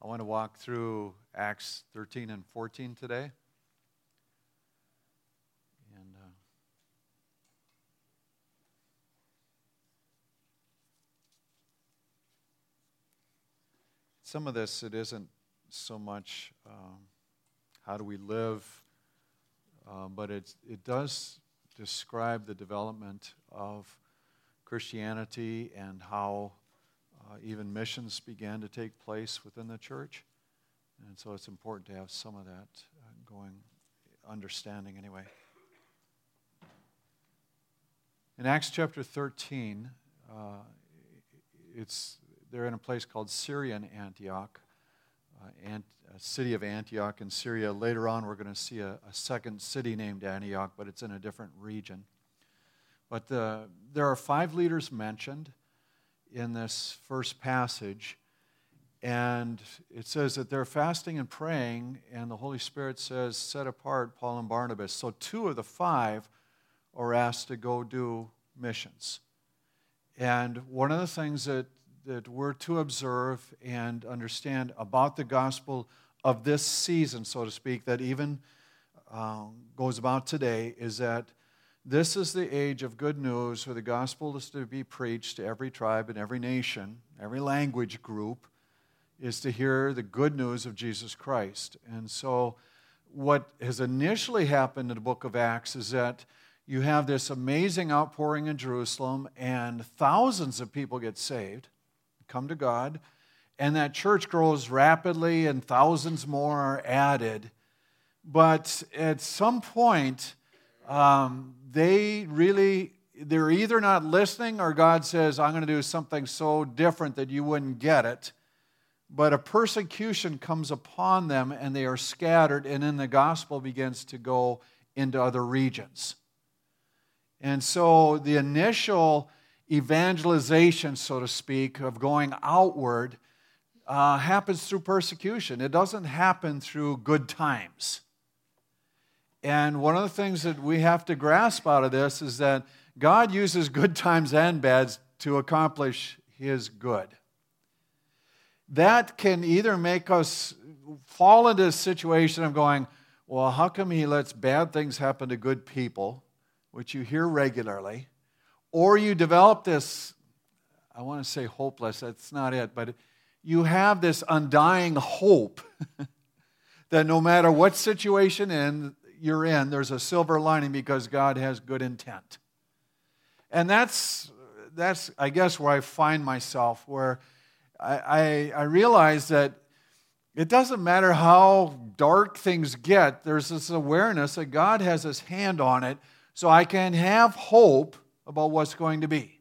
I want to walk through Acts 13 and 14 today. And uh, some of this, it isn't so much um, how do we live, uh, but it's, it does describe the development of Christianity and how uh, even missions began to take place within the church. And so it's important to have some of that uh, going, understanding anyway. In Acts chapter 13, uh, it's, they're in a place called Syrian Antioch, uh, Ant, a city of Antioch in Syria. Later on, we're going to see a, a, second city named Antioch, but it's in a different region. But uh, there are five leaders mentioned in this first passage. And it says that they're fasting and praying, and the Holy Spirit says, Set apart Paul and Barnabas. So two of the five are asked to go do missions. And one of the things that, that we're to observe and understand about the gospel of this season, so to speak, that even um, goes about today, is that this is the age of good news where the gospel is to be preached to every tribe and every nation, every language group, is to hear the good news of Jesus Christ. And so, what has initially happened in the book of Acts is that you have this amazing outpouring in Jerusalem, and thousands of people get saved, come to God, and that church grows rapidly, and thousands more are added. But at some point, um, they really, they're either not listening or God says, I'm going to do something so different that you wouldn't get it. But a persecution comes upon them and they are scattered, and then the gospel begins to go into other regions. And so the initial evangelization, so to speak, of going outward uh, happens through persecution. It doesn't happen through good times. And one of the things that we have to grasp out of this is that God uses good times and bads to accomplish his good. That can either make us fall into a situation of going, well, how come he lets bad things happen to good people, which you hear regularly, or you develop this, I want to say hopeless, that's not it, but you have this undying hope that no matter what situation in, you're in, there's a silver lining because God has good intent. And that's, that's I guess, where I find myself, where I, I, I realize that it doesn't matter how dark things get, there's this awareness that God has his hand on it, so I can have hope about what's going to be.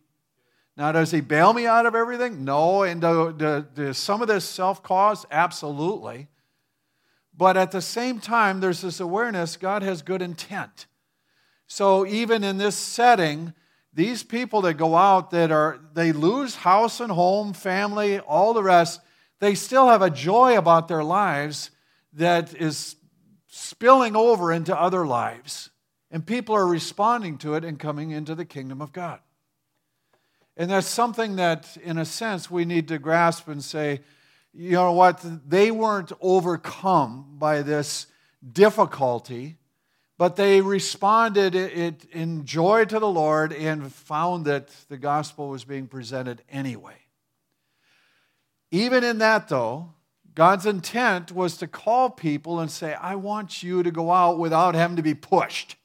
Now, does he bail me out of everything? No. And do, do, do some of this self caused? Absolutely. But at the same time, there's this awareness God has good intent. So even in this setting, these people that go out that are they lose house and home, family, all the rest, they still have a joy about their lives that is spilling over into other lives. And people are responding to it and coming into the kingdom of God. And that's something that, in a sense, we need to grasp and say, you know what? They weren't overcome by this difficulty, but they responded it in joy to the Lord and found that the gospel was being presented anyway. Even in that, though, God's intent was to call people and say, I want you to go out without having to be pushed.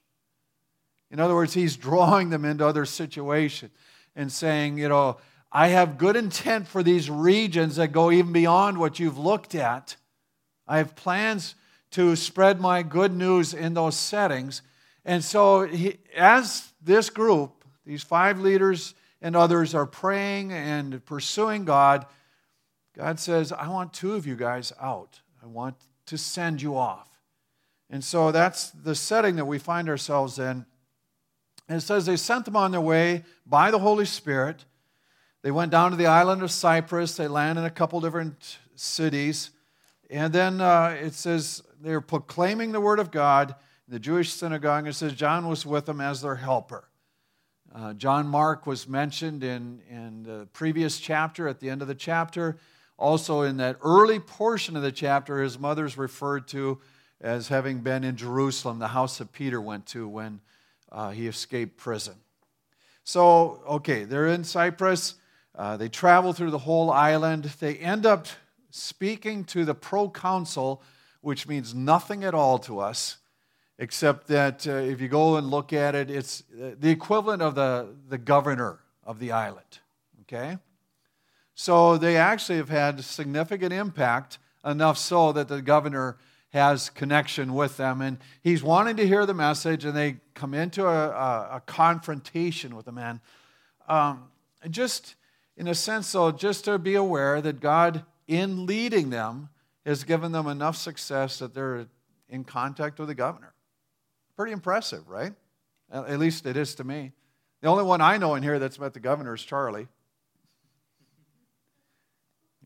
In other words, He's drawing them into other situations and saying, you know, I have good intent for these regions that go even beyond what you've looked at. I have plans to spread my good news in those settings. And so, he, as this group, these five leaders and others are praying and pursuing God, God says, I want two of you guys out. I want to send you off. And so that's the setting that we find ourselves in. And it says they sent them on their way by the Holy Spirit. They went down to the island of Cyprus. They landed in a couple different cities. And then uh, it says they're proclaiming the word of God in the Jewish synagogue. It says John was with them as their helper. Uh, John Mark was mentioned in, in the previous chapter, at the end of the chapter. Also, in that early portion of the chapter, his mother's referred to as having been in Jerusalem, the house that Peter went to when uh, he escaped prison. So, okay, they're in Cyprus. Uh, they travel through the whole island. They end up speaking to the proconsul, which means nothing at all to us, except that uh, if you go and look at it, it's uh, the equivalent of the, the governor of the island. Okay? So they actually have had significant impact, enough so that the governor has connection with them. And he's wanting to hear the message, and they come into a, a, a confrontation with the man. Um, just in a sense, though, just to be aware that God, in leading them, has given them enough success that they're in contact with the governor. Pretty impressive, right? At least it is to me. The only one I know in here that's met the governor is Charlie.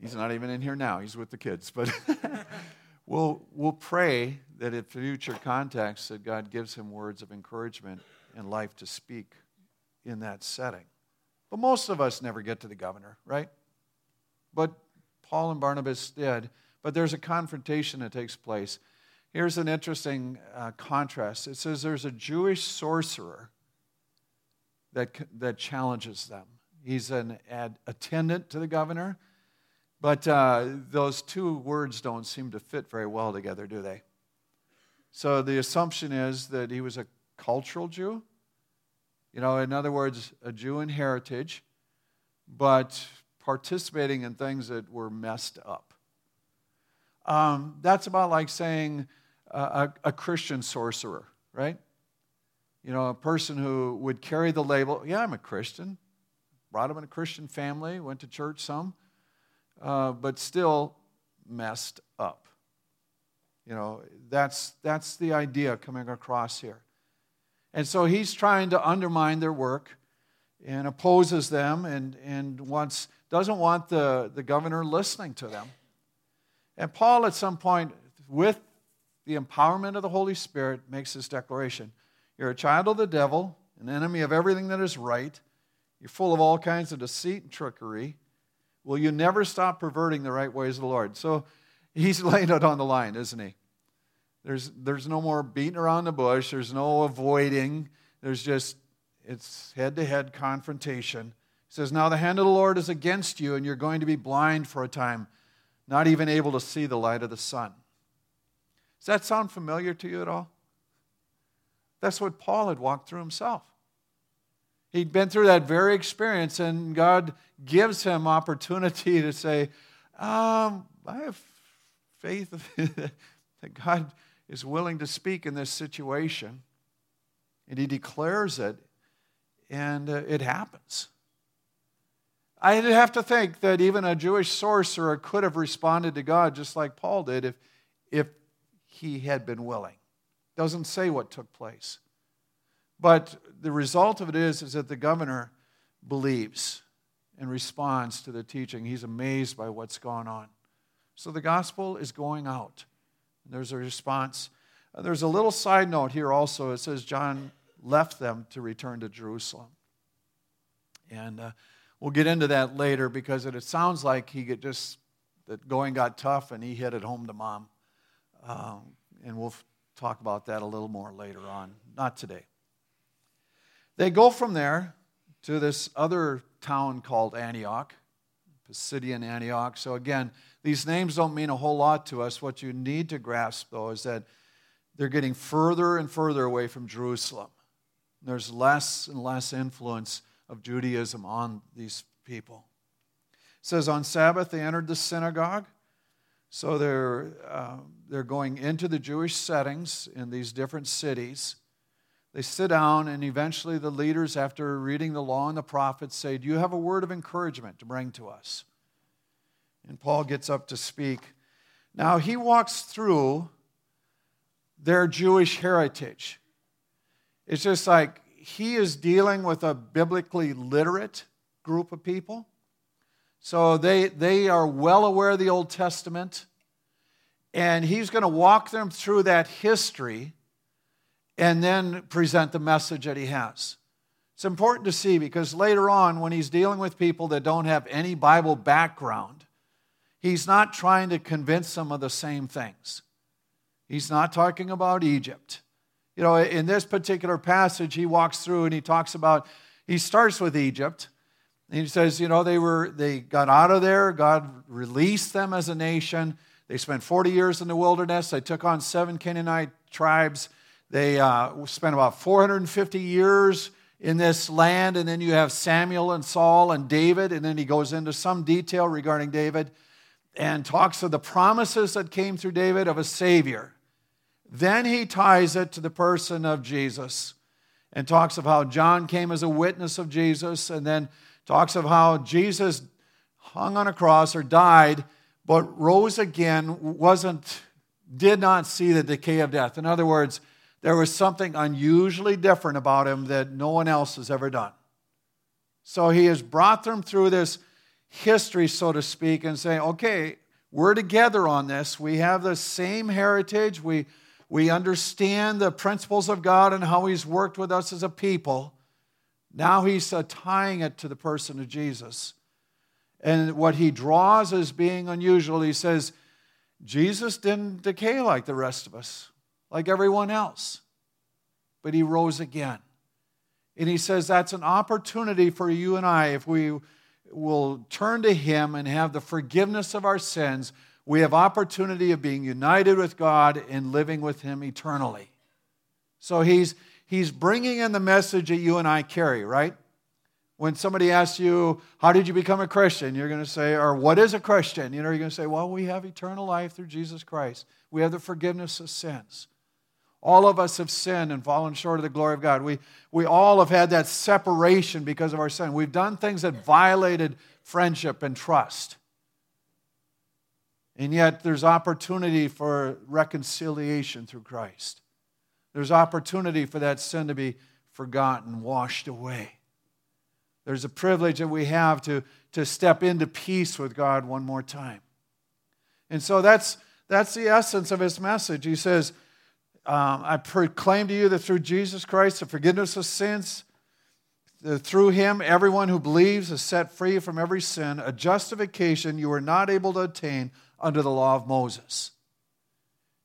He's not even in here now, he's with the kids. But we'll, we'll pray that in future contacts that God gives him words of encouragement and life to speak in that setting. But most of us never get to the governor, right? But Paul and Barnabas did. But there's a confrontation that takes place. Here's an interesting uh, contrast it says there's a Jewish sorcerer that, that challenges them. He's an ad, attendant to the governor, but uh, those two words don't seem to fit very well together, do they? So the assumption is that he was a cultural Jew. You know, in other words, a Jew in heritage, but participating in things that were messed up. Um, that's about like saying a, a Christian sorcerer, right? You know, a person who would carry the label, yeah, I'm a Christian, brought up in a Christian family, went to church some, uh, but still messed up. You know, that's, that's the idea coming across here. And so he's trying to undermine their work and opposes them and, and wants, doesn't want the, the governor listening to them. And Paul, at some point, with the empowerment of the Holy Spirit, makes this declaration You're a child of the devil, an enemy of everything that is right. You're full of all kinds of deceit and trickery. Will you never stop perverting the right ways of the Lord? So he's laying it on the line, isn't he? There's, there's no more beating around the bush, there's no avoiding. There's just, it's head to head confrontation. He says, Now the hand of the Lord is against you, and you're going to be blind for a time, not even able to see the light of the sun. Does that sound familiar to you at all? That's what Paul had walked through himself. He'd been through that very experience, and God gives him opportunity to say, um, I have faith that God is willing to speak in this situation. And he declares it, and uh, it happens. I have to think that even a Jewish sorcerer could have responded to God just like Paul did if, if he had been willing. Doesn't say what took place. But the result of it is, is that the governor believes and responds to the teaching. He's amazed by what's gone on. So the gospel is going out. There's a response. Uh, there's a little side note here also. It says John left them to return to Jerusalem. And uh, we'll get into that later because it, it sounds like he just that going got tough and he headed home to mom. Um, and we'll talk about that a little more later on. Not today. They go from there to this other town called Antioch, Pisidian Antioch. So, again, these names don't mean a whole lot to us. What you need to grasp, though, is that they're getting further and further away from Jerusalem. There's less and less influence of Judaism on these people. It says on Sabbath they entered the synagogue. So they're, uh, they're going into the Jewish settings in these different cities. They sit down, and eventually the leaders, after reading the law and the prophets, say, Do you have a word of encouragement to bring to us? And Paul gets up to speak. Now, he walks through their Jewish heritage. It's just like he is dealing with a biblically literate group of people. So they, they are well aware of the Old Testament. And he's going to walk them through that history and then present the message that he has. It's important to see because later on, when he's dealing with people that don't have any Bible background, he's not trying to convince them of the same things. He's not talking about Egypt. You know, in this particular passage, he walks through and he talks about, he starts with Egypt. And he says, you know, they were they got out of there, God released them as a nation. They spent 40 years in the wilderness. They took on seven Canaanite tribes. They uh, spent about 450 years in this land, and then you have Samuel and Saul and David, and then he goes into some detail regarding David and talks of the promises that came through David of a Savior. Then he ties it to the person of Jesus and talks of how John came as a witness of Jesus, and then talks of how Jesus hung on a cross or died, but rose again, wasn't, did not see the decay of death. In other words, there was something unusually different about him that no one else has ever done. So he has brought them through this history, so to speak, and say, okay, we're together on this. We have the same heritage. We, we understand the principles of God and how he's worked with us as a people. Now he's uh, tying it to the person of Jesus. And what he draws as being unusual, he says, Jesus didn't decay like the rest of us like everyone else. But he rose again. And he says that's an opportunity for you and I if we will turn to him and have the forgiveness of our sins. We have opportunity of being united with God and living with him eternally. So he's he's bringing in the message that you and I carry, right? When somebody asks you, How did you become a Christian? You're going to say, Or what is a Christian? You know, you're going to say, Well, we have eternal life through Jesus Christ. We have the forgiveness of sins. All of us have sinned and fallen short of the glory of God. We, we all have had that separation because of our sin. We've done things that violated friendship and trust. And yet, there's opportunity for reconciliation through Christ. There's opportunity for that sin to be forgotten, washed away. There's a privilege that we have to, to step into peace with God one more time. And so that's, that's the essence of his message. He says, um, I proclaim to you that through Jesus Christ, the forgiveness of sins, through him, everyone who believes is set free from every sin, a justification you were not able to attain under the law of Moses.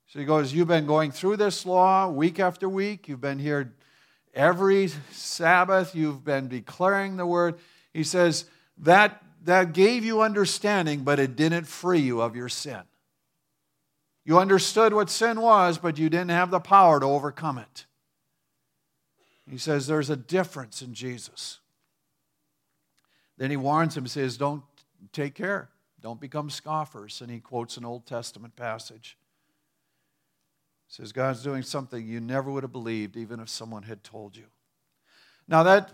So he goes, You've been going through this law week after week. You've been here every Sabbath. You've been declaring the word. He says, That, that gave you understanding, but it didn't free you of your sin. You understood what sin was, but you didn't have the power to overcome it. He says there's a difference in Jesus. Then he warns him, says, Don't take care. Don't become scoffers. And he quotes an Old Testament passage. He says, God's doing something you never would have believed, even if someone had told you. Now, that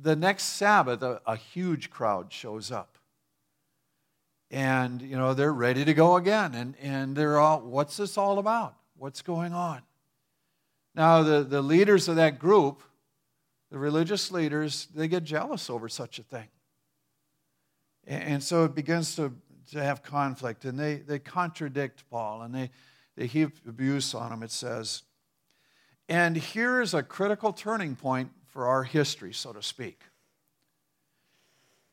the next Sabbath, a, a huge crowd shows up and you know they're ready to go again and, and they're all what's this all about? What's going on? Now the, the leaders of that group the religious leaders they get jealous over such a thing. And, and so it begins to, to have conflict and they, they contradict paul and they, they heap abuse on him it says. And here is a critical turning point for our history so to speak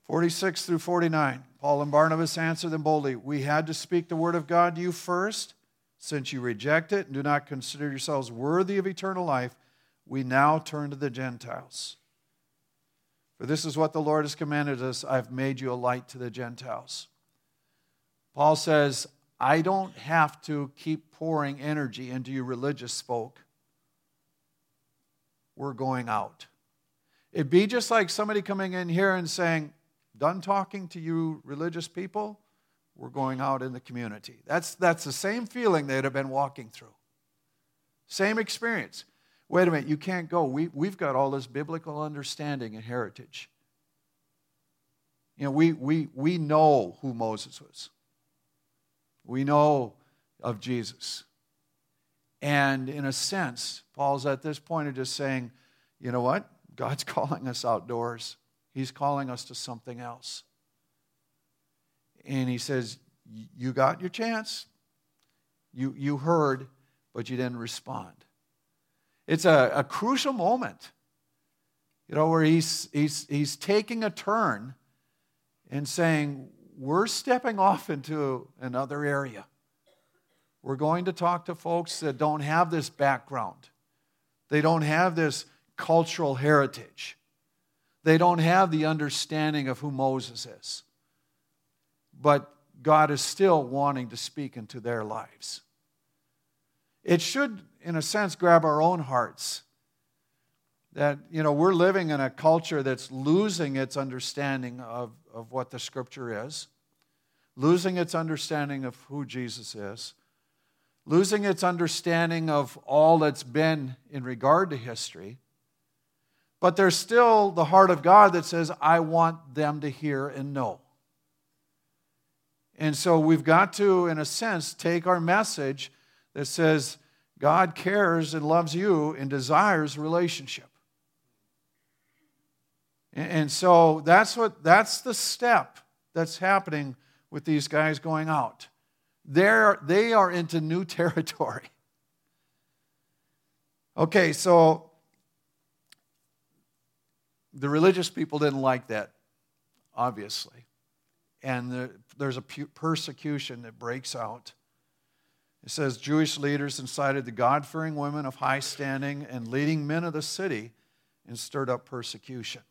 46 through 49. Paul and Barnabas answered them boldly We had to speak the word of God to you first. Since you reject it and do not consider yourselves worthy of eternal life, we now turn to the Gentiles. For this is what the Lord has commanded us I've made you a light to the Gentiles. Paul says, I don't have to keep pouring energy into you religious folk. We're going out. It'd be just like somebody coming in here and saying, done talking to you religious people, we're going out in the community. That's, that's the same feeling they'd have been walking through. Same experience. Wait a minute, you can't go. We, we've got all this biblical understanding and heritage. You know, we, we, we know who Moses was. We know of Jesus. And in a sense, Paul's at this point of just saying, you know what? God's calling us outdoors. He's calling us to something else. And he says, You got your chance. You, you heard, but you didn't respond. It's a, a crucial moment, you know, where he's, he's, he's taking a turn and saying, we're stepping off into another area. We're going to talk to folks that don't have this background, they don't have this cultural heritage, they don't have the understanding of who Moses is. But God is still wanting to speak into their lives. It should, in a sense, grab our own hearts that you know we're living in a culture that's losing its understanding of, of what the scripture is losing its understanding of who jesus is losing its understanding of all that's been in regard to history but there's still the heart of god that says i want them to hear and know and so we've got to in a sense take our message that says god cares and loves you and desires relationship and so that's what that's the step that's happening with these guys going out. They're, they are into new territory. Okay, so the religious people didn't like that, obviously. And the, there's a persecution that breaks out. It says Jewish leaders incited the God fearing women of high standing and leading men of the city and stirred up persecution.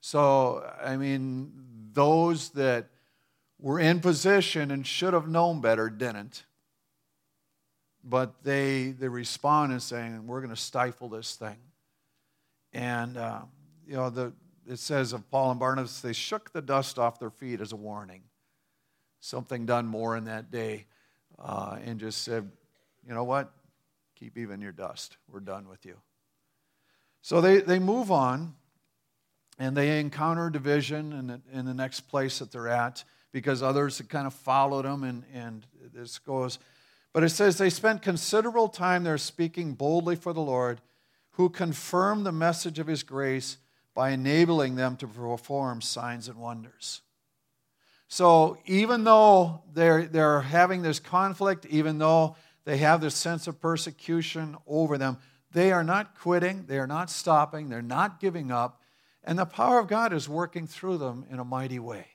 So, I mean, those that were in position and should have known better didn't. But they, they respond and saying, we're going to stifle this thing. And, uh, you know, the, it says of Paul and Barnabas, they shook the dust off their feet as a warning. Something done more in that day. Uh, and just said, you know what? Keep even your dust. We're done with you. So they, they move on and they encounter division in the, in the next place that they're at because others had kind of followed them, and, and this goes. But it says they spent considerable time there speaking boldly for the Lord, who confirmed the message of his grace by enabling them to perform signs and wonders. So even though they're, they're having this conflict, even though they have this sense of persecution over them, they are not quitting, they are not stopping, they're not giving up, and the power of God is working through them in a mighty way.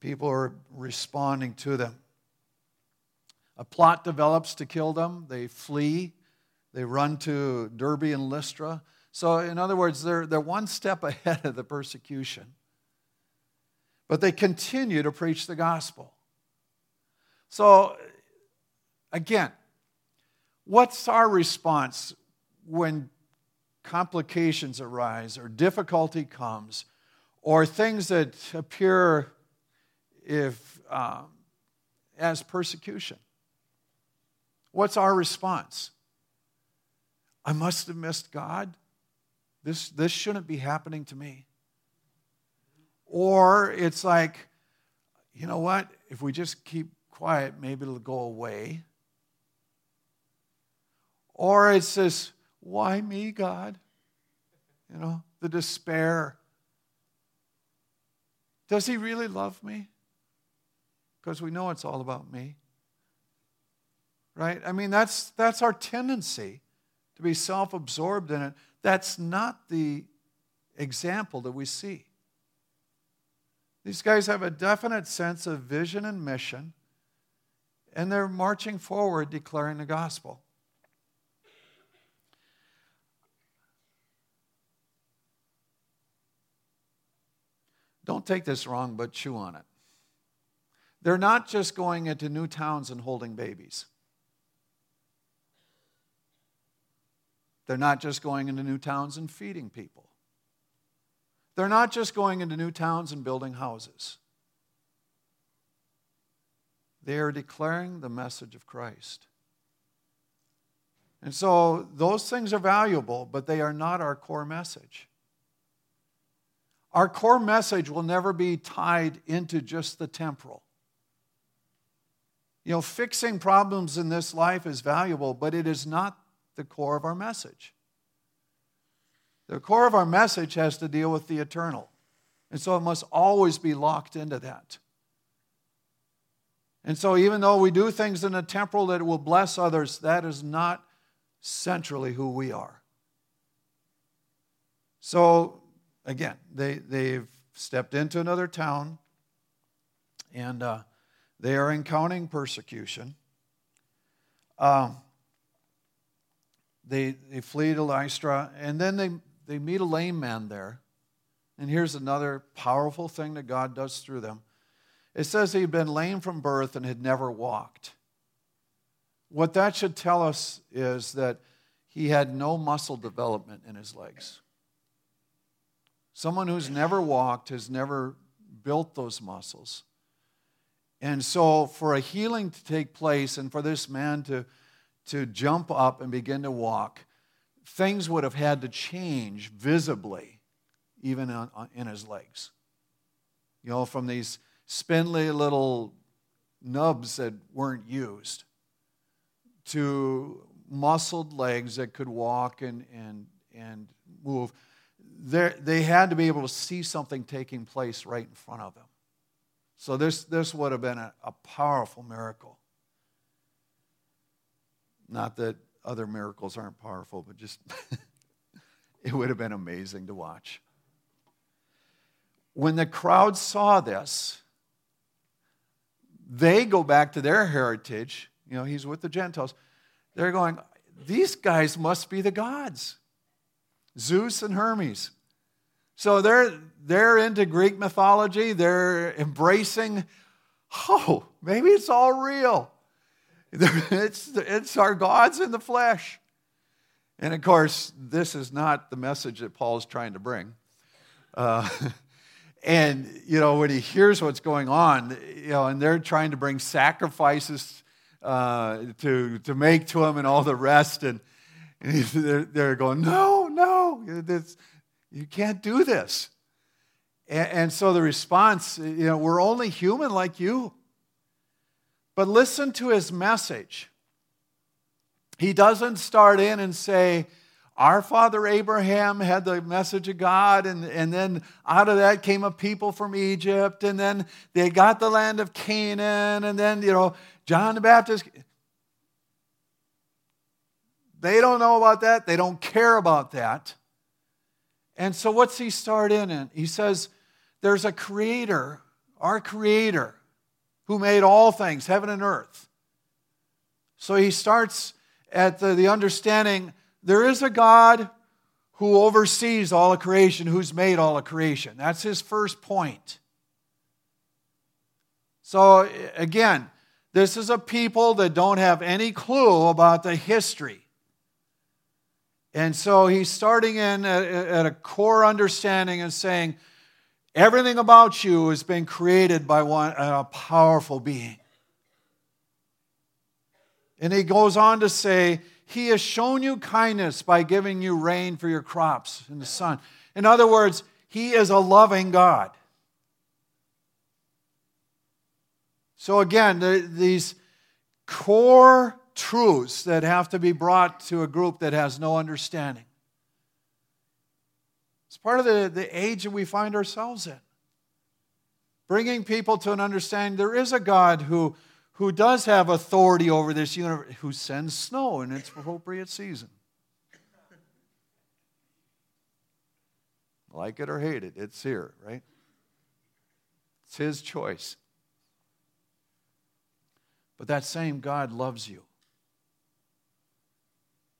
People are responding to them. A plot develops to kill them. They flee. They run to Derbe and Lystra. So, in other words, they're, they're one step ahead of the persecution. But they continue to preach the gospel. So, again, what's our response when complications arise or difficulty comes or things that appear if um, as persecution what's our response i must have missed god this, this shouldn't be happening to me or it's like you know what if we just keep quiet maybe it'll go away or it's this why me, God? You know, the despair. Does he really love me? Because we know it's all about me. Right? I mean, that's, that's our tendency to be self absorbed in it. That's not the example that we see. These guys have a definite sense of vision and mission, and they're marching forward declaring the gospel. Don't take this wrong, but chew on it. They're not just going into new towns and holding babies. They're not just going into new towns and feeding people. They're not just going into new towns and building houses. They are declaring the message of Christ. And so those things are valuable, but they are not our core message. Our core message will never be tied into just the temporal. You know, fixing problems in this life is valuable, but it is not the core of our message. The core of our message has to deal with the eternal. And so it must always be locked into that. And so, even though we do things in the temporal that will bless others, that is not centrally who we are. So, again, they, they've stepped into another town. And uh, they are encountering persecution. Um, they, they flee to Lystra, and then they, they meet a lame man there. And here's another powerful thing that God does through them. It says he'd been lame from birth and had never walked. What that should tell us is that he had no muscle development in his legs. Someone who's never walked has never built those muscles. And so, for a healing to take place and for this man to, to jump up and begin to walk, things would have had to change visibly, even on, on, in his legs. You know, from these spindly little nubs that weren't used to muscled legs that could walk and, and, and move. They're, they had to be able to see something taking place right in front of them. So this, this would have been a, a powerful miracle. Not that other miracles aren't powerful, but just it would have been amazing to watch. When the crowd saw this, they go back to their heritage. You know, he's with the Gentiles. They're going, these guys must be the gods Zeus and Hermes. So they're, they're into Greek mythology. They're embracing, oh, maybe it's all real. It's, it's our gods in the flesh. And of course, this is not the message that Paul's trying to bring. Uh, and, you know, when he hears what's going on, you know, and they're trying to bring sacrifices uh, to, to make to him and all the rest, and, and they're, they're going, no, no, this, you can't do this. And, and so the response, you know, we're only human like you. But listen to his message. He doesn't start in and say, Our father Abraham had the message of God, and, and then out of that came a people from Egypt, and then they got the land of Canaan, and then, you know, John the Baptist. They don't know about that. They don't care about that. And so, what's he start in? He says, There's a creator, our creator, who made all things, heaven and earth. So, he starts at the, the understanding there is a God who oversees all of creation, who's made all of creation. That's his first point. So, again, this is a people that don't have any clue about the history. And so he's starting in at, a core understanding and saying, everything about you has been created by one, a powerful being. And he goes on to say, He has shown you kindness by giving you rain for your crops in the sun. In other words, He is a loving God. So, again, the, these core truths that have to be brought to a group that has no understanding. It's part of the, the age that we find ourselves in. Bringing people to an understanding there is a God who, who does have authority over this universe, who sends snow in its appropriate season. Like it or hate it, it's here, right? It's His choice. But that same God loves you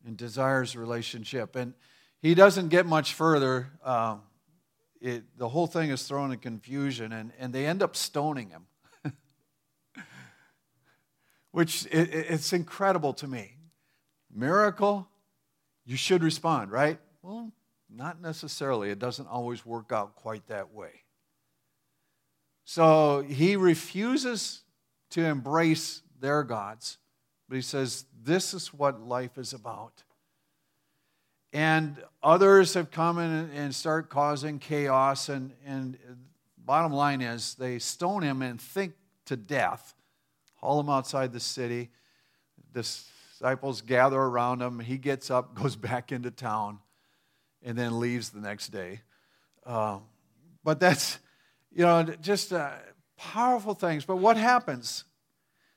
and desires relationship. And he doesn't get much further. Um, it, the whole thing is thrown in confusion, and, and they end up stoning him, which it, it's incredible to me. Miracle, you should respond, right? Well, not necessarily. It doesn't always work out quite that way. So he refuses to embrace their gods but he says, This is what life is about. And others have come in and start causing chaos. And, and bottom line is, they stone him and think to death, haul him outside the city. Disciples gather around him. He gets up, goes back into town, and then leaves the next day. Uh, but that's, you know, just uh, powerful things. But what happens?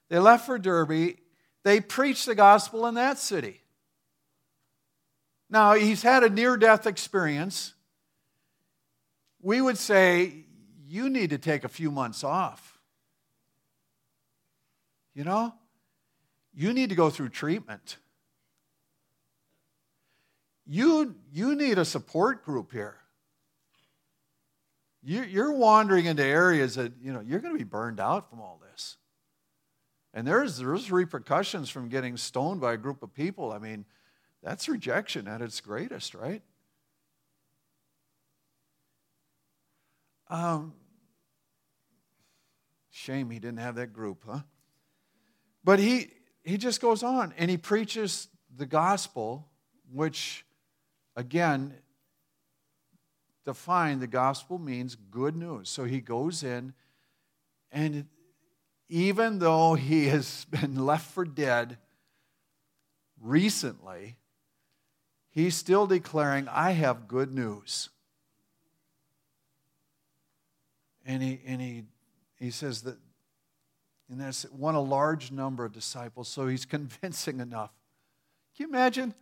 They left for Derbe. they preached the gospel in that city. Now, he's had a near death experience. We would say, you need to take a few months off. you know, you need to go through treatment. You, you need a support group here. You, you're wandering into areas that, you know, you're going to be burned out from all this. And there's, there's repercussions from getting stoned by a group of people. I mean, that's rejection at its greatest, right? Um, shame he didn't have that group, huh? But he, he just goes on and he preaches the gospel, which, again, define the gospel means good news. So he goes in, and even though he has been left for dead recently, he's still declaring, I have good news. And he, and he, he says that, and that's won a large number of disciples, so he's convincing enough. Can you imagine?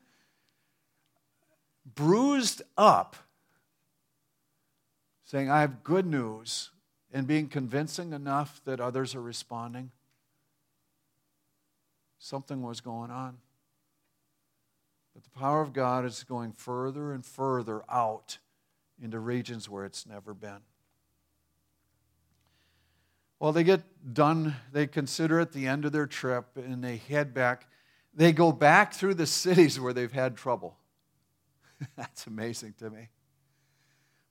Bruised up, saying, I have good news, and being convincing enough that others are responding. Something was going on. But the power of God is going further and further out into regions where it's never been. Well, they get done, they consider it the end of their trip, and they head back. They go back through the cities where they've had trouble. That's amazing to me.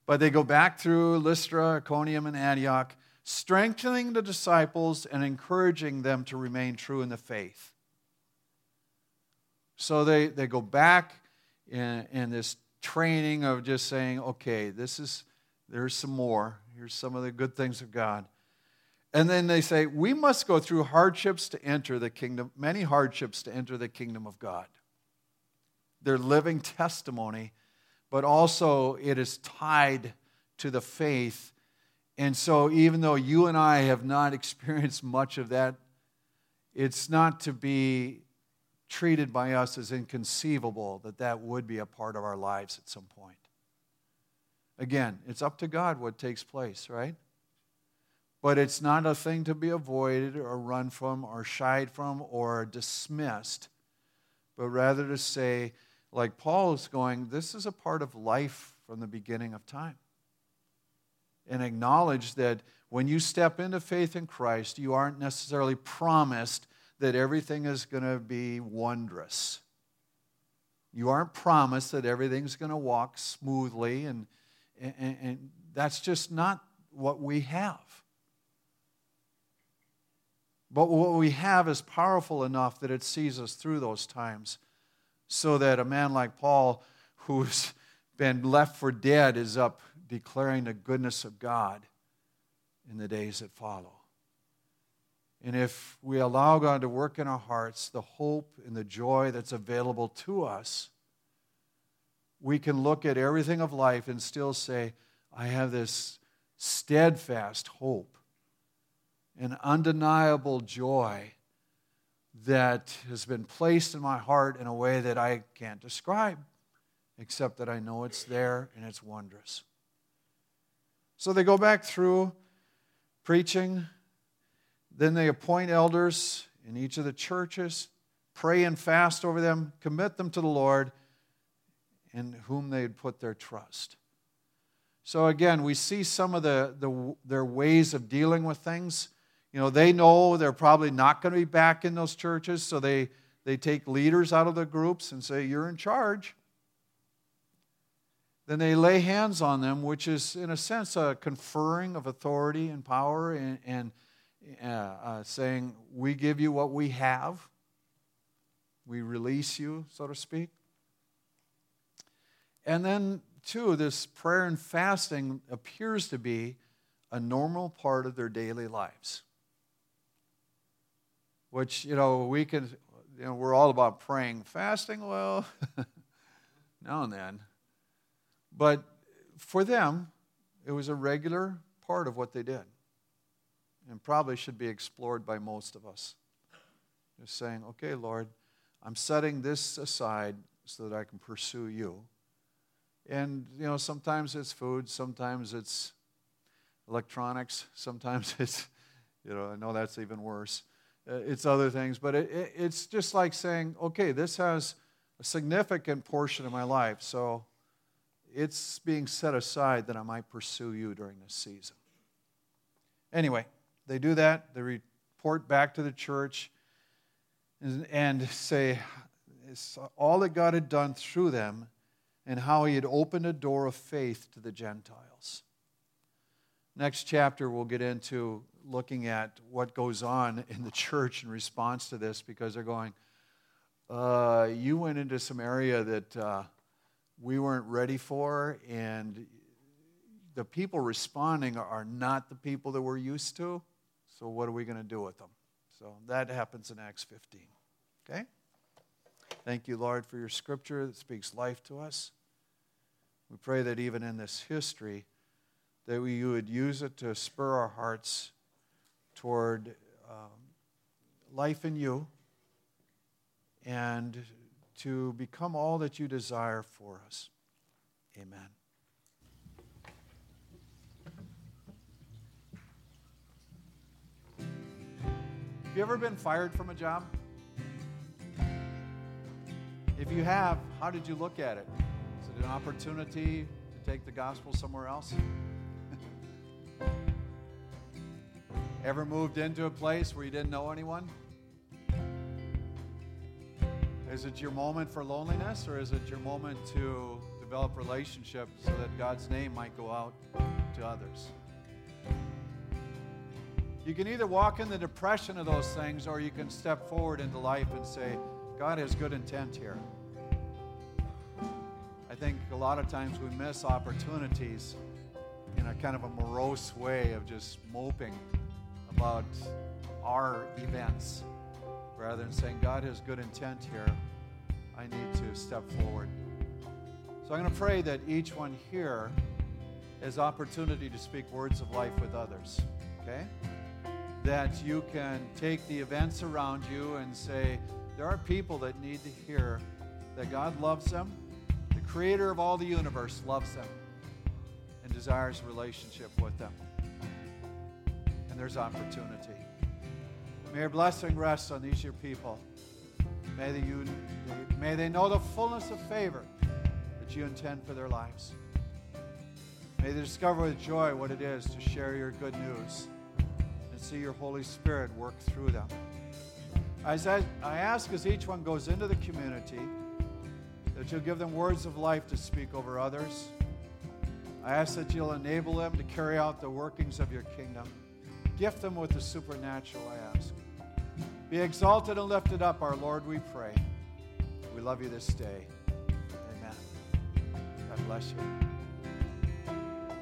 But they go back through Lystra, Iconium, and Antioch, strengthening the disciples and encouraging them to remain true in the faith. So they, they go back in, in this training of just saying, okay, this is, there's some more. Here's some of the good things of God. And then they say, we must go through hardships to enter the kingdom, many hardships to enter the kingdom of God. Their living testimony, but also it is tied to the faith. And so, even though you and I have not experienced much of that, it's not to be treated by us as inconceivable that that would be a part of our lives at some point. Again, it's up to God what takes place, right? But it's not a thing to be avoided or run from or shied from or dismissed, but rather to say, like Paul is going, this is a part of life from the beginning of time. And acknowledge that when you step into faith in Christ, you aren't necessarily promised that everything is going to be wondrous. You aren't promised that everything's going to walk smoothly, and, and, and that's just not what we have. But what we have is powerful enough that it sees us through those times so that a man like Paul, who's been left for dead, is up declaring the goodness of God in the days that follow. And if we allow God to work in our hearts, the hope and the joy that's available to us, we can look at everything of life and still say, I have this steadfast hope an undeniable joy that has been placed in my heart in a way that I can't describe, except that I know it's there and it's wondrous. So they go back through preaching, then they appoint elders in each of the churches, pray and fast over them, commit them to the Lord, in whom they'd put their trust. So again, we see some of the, the, their ways of dealing with things. You know, they know they're probably not going to be back in those churches, so they, they take leaders out of the groups and say, You're in charge. Then they lay hands on them, which is, in a sense, a conferring of authority and power and, and uh, uh, saying, We give you what we have. We release you, so to speak. And then, too, this prayer and fasting appears to be a normal part of their daily lives which, you know, we can, you know, we're all about praying. Fasting, well, now and then. But for them, it was a regular part of what they did and probably should be explored by most of us. Just saying, okay, Lord, I'm setting this aside so that I can pursue you. And, you know, sometimes it's food, sometimes it's electronics, sometimes it's, you know, I know that's even worse. uh, it's other things. But it, it, it's just like saying, okay, this has a significant portion of my life, so it's being set aside that I might pursue you during this season. Anyway, they do that. They report back to the church and, and say all that God had done through them and how he had opened a door of faith to the Gentiles. Next chapter, we'll get into looking at what goes on in the church in response to this because they're going, uh, You went into some area that uh, we weren't ready for, and the people responding are not the people that we're used to. So, what are we going to do with them? So, that happens in Acts 15. Okay? Thank you, Lord, for your scripture that speaks life to us. We pray that even in this history, that we, you would use it to spur our hearts toward um, life in you and to become all that you desire for us. Amen. Have you ever been fired from a job? If you have, how did you look at it? Is it an opportunity to take the gospel somewhere else? Ever moved into a place where you didn't know anyone? Is it your moment for loneliness or is it your moment to develop relationships so that God's name might go out to others? You can either walk in the depression of those things or you can step forward into life and say, God has good intent here. I think a lot of times we miss opportunities in a kind of a morose way of just moping about our events rather than saying, God has good intent here. I need to step forward. So I'm going to pray that each one here has opportunity to speak words of life with others. Okay? That you can take the events around you and say, there are people that need to hear that God loves them, the creator of all the universe loves them, and desires a relationship with them And there's opportunity. May your blessing rest on these your people. May they, you, may they know the fullness of favor that you intend for their lives. May they discover with joy what it is to share your good news and see your Holy Spirit work through them. As I, I ask as each one goes into the community that you'll give them words of life to speak over others. I ask that you'll enable them to carry out the workings of your kingdom. Gift them with the supernatural, I ask. Be exalted and lifted up, our Lord, we pray. We love you this day. Amen. God bless you.